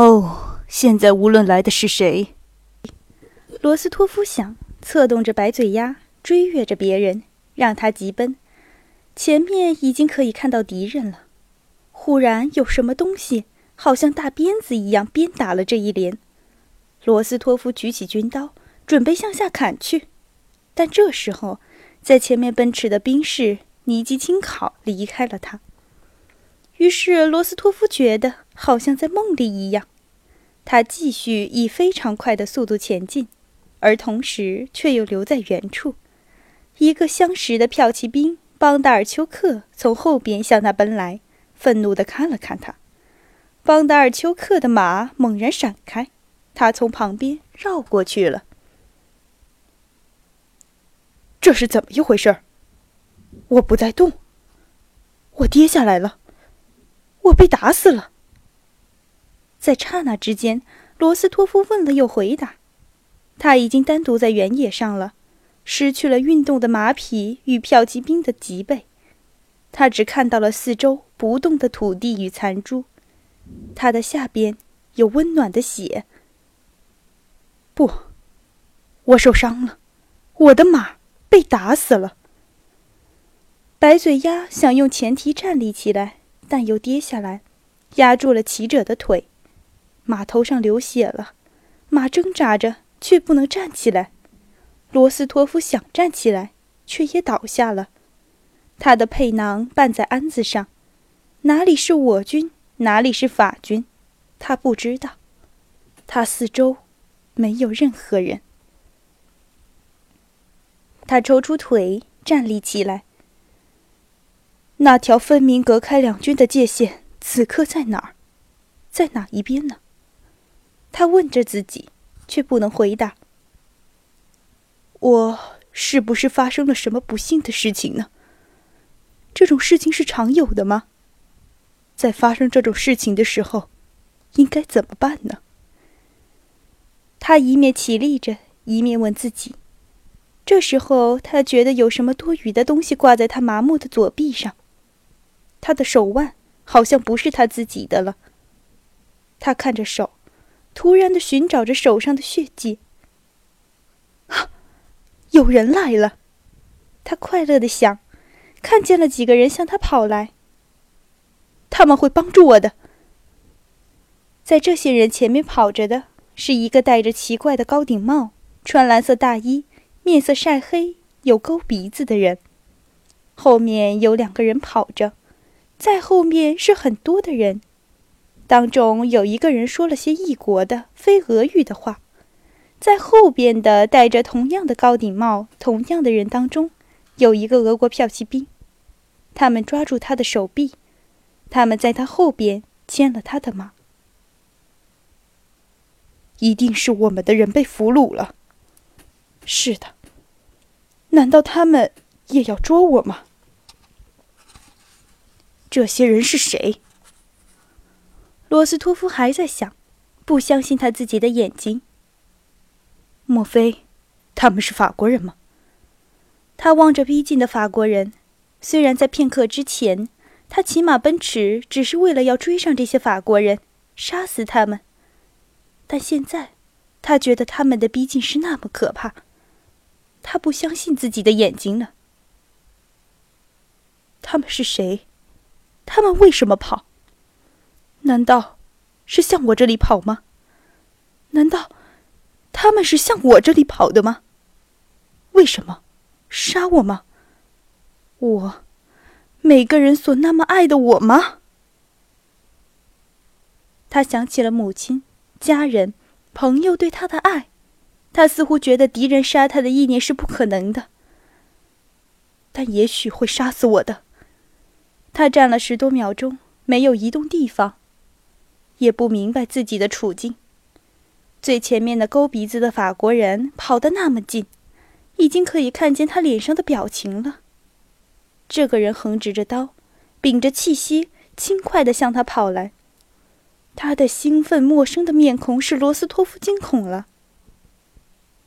哦，现在无论来的是谁，罗斯托夫想，策动着白嘴鸭，追越着别人，让他急奔。前面已经可以看到敌人了。忽然有什么东西，好像大鞭子一样鞭打了这一连。罗斯托夫举起军刀，准备向下砍去，但这时候，在前面奔驰的兵士尼基钦考离开了他。于是罗斯托夫觉得好像在梦里一样，他继续以非常快的速度前进，而同时却又留在原处。一个相识的骠骑兵邦达尔丘克从后边向他奔来，愤怒地看了看他。邦达尔丘克的马猛然闪开。他从旁边绕过去了。这是怎么一回事？我不再动，我跌下来了，我被打死了。在刹那之间，罗斯托夫问了又回答。他已经单独在原野上了，失去了运动的马匹与骠骑兵的脊背，他只看到了四周不动的土地与残株，他的下边有温暖的血。不，我受伤了，我的马被打死了。白嘴鸭想用前蹄站立起来，但又跌下来，压住了骑者的腿。马头上流血了，马挣扎着却不能站起来。罗斯托夫想站起来，却也倒下了。他的佩囊绊在鞍子上，哪里是我军，哪里是法军，他不知道。他四周。没有任何人。他抽出腿，站立起来。那条分明隔开两军的界限，此刻在哪儿？在哪一边呢？他问着自己，却不能回答。我是不是发生了什么不幸的事情呢？这种事情是常有的吗？在发生这种事情的时候，应该怎么办呢？他一面起立着，一面问自己。这时候，他觉得有什么多余的东西挂在他麻木的左臂上。他的手腕好像不是他自己的了。他看着手，突然的寻找着手上的血迹。啊，有人来了！他快乐的想，看见了几个人向他跑来。他们会帮助我的。在这些人前面跑着的。是一个戴着奇怪的高顶帽、穿蓝色大衣、面色晒黑、有勾鼻子的人。后面有两个人跑着，在后面是很多的人，当中有一个人说了些异国的非俄语的话。在后边的戴着同样的高顶帽、同样的人当中，有一个俄国骠骑兵，他们抓住他的手臂，他们在他后边牵了他的马。一定是我们的人被俘虏了。是的，难道他们也要捉我吗？这些人是谁？罗斯托夫还在想，不相信他自己的眼睛。莫非他们是法国人吗？他望着逼近的法国人，虽然在片刻之前，他骑马奔驰只是为了要追上这些法国人，杀死他们。但现在，他觉得他们的逼近是那么可怕，他不相信自己的眼睛了。他们是谁？他们为什么跑？难道是向我这里跑吗？难道他们是向我这里跑的吗？为什么杀我吗？我，每个人所那么爱的我吗？他想起了母亲。家人、朋友对他的爱，他似乎觉得敌人杀他的意念是不可能的，但也许会杀死我的。他站了十多秒钟，没有移动地方，也不明白自己的处境。最前面的勾鼻子的法国人跑得那么近，已经可以看见他脸上的表情了。这个人横直着刀，屏着气息，轻快地向他跑来。他的兴奋、陌生的面孔使罗斯托夫惊恐了。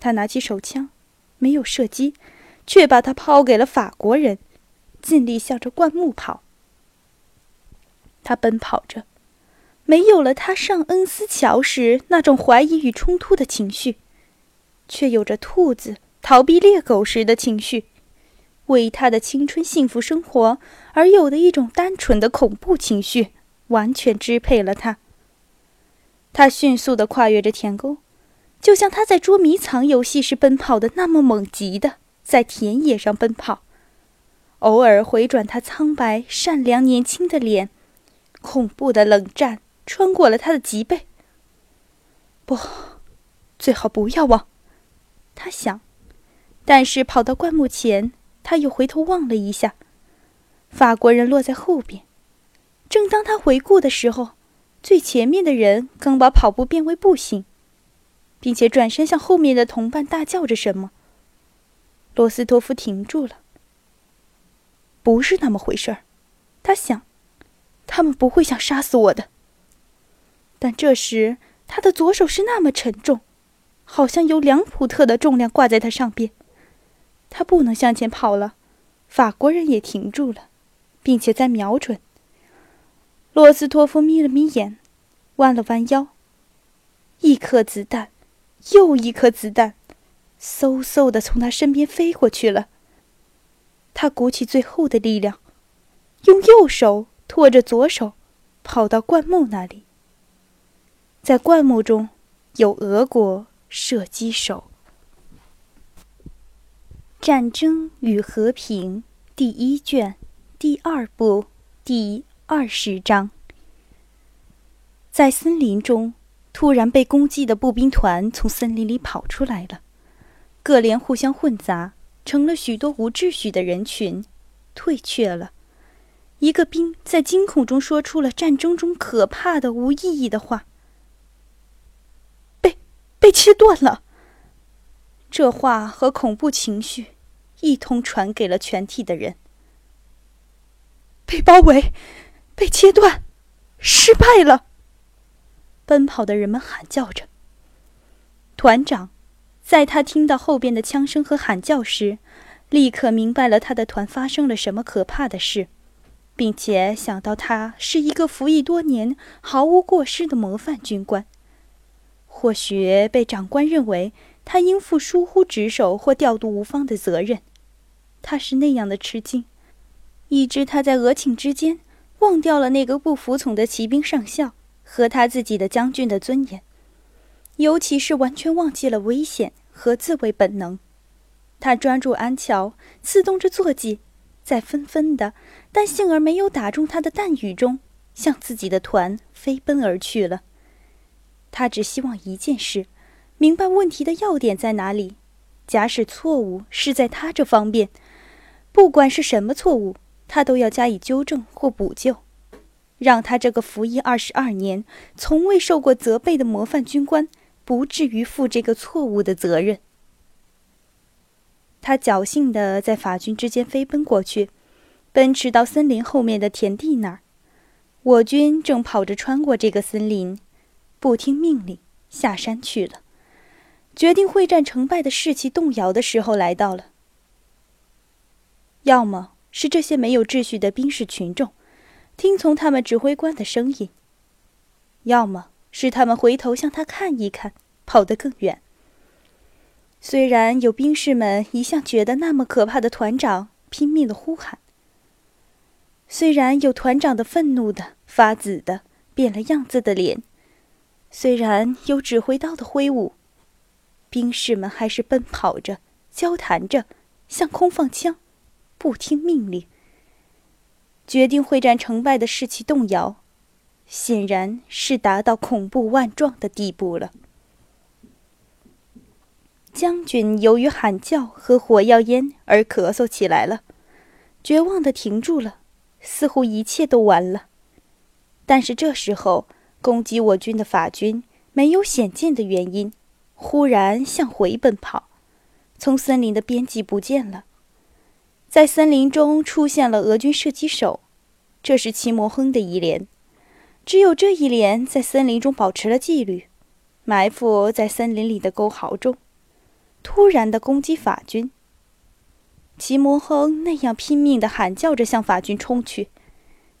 他拿起手枪，没有射击，却把它抛给了法国人，尽力向着灌木跑。他奔跑着，没有了他上恩斯桥时那种怀疑与冲突的情绪，却有着兔子逃避猎狗时的情绪，为他的青春幸福生活而有的一种单纯的恐怖情绪，完全支配了他。他迅速地跨越着田沟，就像他在捉迷藏游戏时奔跑的那么猛急的在田野上奔跑，偶尔回转他苍白、善良、年轻的脸，恐怖的冷战。穿过了他的脊背。不，最好不要忘，他想。但是跑到灌木前，他又回头望了一下，法国人落在后边。正当他回顾的时候，最前面的人刚把跑步变为步行，并且转身向后面的同伴大叫着什么。罗斯托夫停住了。不是那么回事儿，他想，他们不会想杀死我的。但这时，他的左手是那么沉重，好像有两普特的重量挂在他上边。他不能向前跑了。法国人也停住了，并且在瞄准。罗斯托夫眯了眯眼，弯了弯腰。一颗子弹，又一颗子弹，嗖嗖的从他身边飞过去了。他鼓起最后的力量，用右手托着左手，跑到灌木那里。在灌木中，有俄国射击手。《战争与和平》第一卷第二部第二十章。在森林中，突然被攻击的步兵团从森林里跑出来了，各连互相混杂，成了许多无秩序的人群，退却了。一个兵在惊恐中说出了战争中可怕的无意义的话。被切断了。这话和恐怖情绪一同传给了全体的人。被包围，被切断，失败了！奔跑的人们喊叫着。团长，在他听到后边的枪声和喊叫时，立刻明白了他的团发生了什么可怕的事，并且想到他是一个服役多年、毫无过失的模范军官。或许被长官认为他应负疏忽职守或调度无方的责任，他是那样的吃惊，以致他在额顷之间忘掉了那个不服从的骑兵上校和他自己的将军的尊严，尤其是完全忘记了危险和自卫本能。他抓住安桥，刺动着坐骑，在纷纷的但幸而没有打中他的弹雨中，向自己的团飞奔而去了。他只希望一件事：明白问题的要点在哪里。假使错误是在他这方面，不管是什么错误，他都要加以纠正或补救，让他这个服役二十二年、从未受过责备的模范军官不至于负这个错误的责任。他侥幸地在法军之间飞奔过去，奔驰到森林后面的田地那儿。我军正跑着穿过这个森林。不听命令，下山去了。决定会战成败的士气动摇的时候来到了。要么是这些没有秩序的兵士群众，听从他们指挥官的声音；要么是他们回头向他看一看，跑得更远。虽然有兵士们一向觉得那么可怕的团长拼命的呼喊，虽然有团长的愤怒的发紫的变了样子的脸。虽然有指挥刀的挥舞，兵士们还是奔跑着、交谈着，向空放枪，不听命令。决定会战成败的士气动摇，显然是达到恐怖万状的地步了。将军由于喊叫和火药烟而咳嗽起来了，绝望的停住了，似乎一切都完了。但是这时候。攻击我军的法军没有显见的原因，忽然向回奔跑，从森林的边际不见了。在森林中出现了俄军射击手，这是齐摩亨的一连。只有这一连在森林中保持了纪律，埋伏在森林里的沟壕中，突然的攻击法军。齐摩亨那样拼命地喊叫着向法军冲去，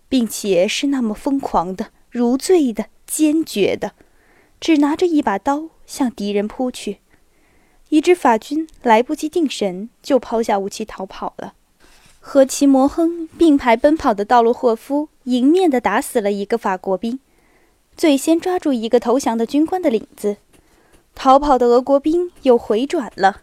并且是那么疯狂的、如醉的。坚决的，只拿着一把刀向敌人扑去。一支法军来不及定神，就抛下武器逃跑了。和齐摩亨并排奔跑的道洛霍夫迎面的打死了一个法国兵，最先抓住一个投降的军官的领子。逃跑的俄国兵又回转了，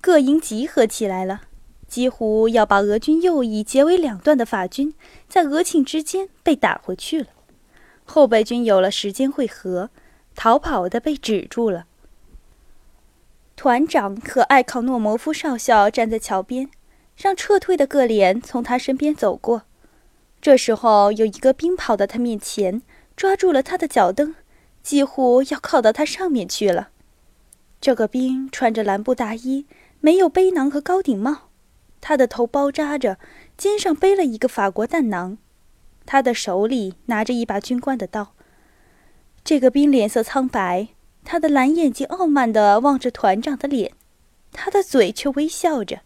各营集合起来了，几乎要把俄军右翼截为两段的法军，在俄顷之间被打回去了。后备军有了时间汇合，逃跑的被止住了。团长和艾考诺摩夫少校站在桥边。让撤退的各连从他身边走过。这时候，有一个兵跑到他面前，抓住了他的脚蹬，几乎要靠到他上面去了。这个兵穿着蓝布大衣，没有背囊和高顶帽，他的头包扎着，肩上背了一个法国弹囊，他的手里拿着一把军官的刀。这个兵脸色苍白，他的蓝眼睛傲慢地望着团长的脸，他的嘴却微笑着。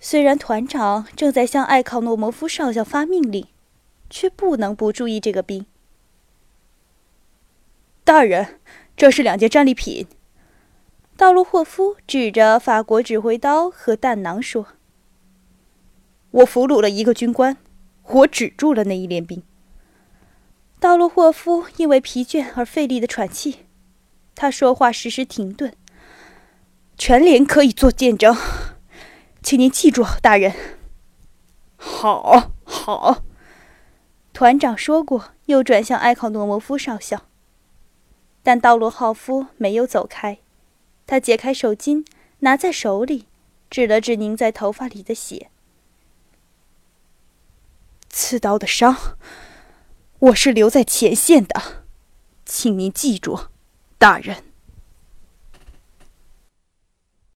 虽然团长正在向艾考诺摩夫少校发命令，却不能不注意这个兵。大人，这是两件战利品。道路霍夫指着法国指挥刀和弹囊说：“我俘虏了一个军官，我止住了那一连兵。”道洛霍夫因为疲倦而费力的喘气，他说话时时停顿。全连可以做见证。请您记住，大人。好，好。团长说过，又转向埃考诺摩夫少校。但道罗浩夫没有走开，他解开手巾，拿在手里，指了指凝在头发里的血。刺刀的伤，我是留在前线的，请您记住，大人。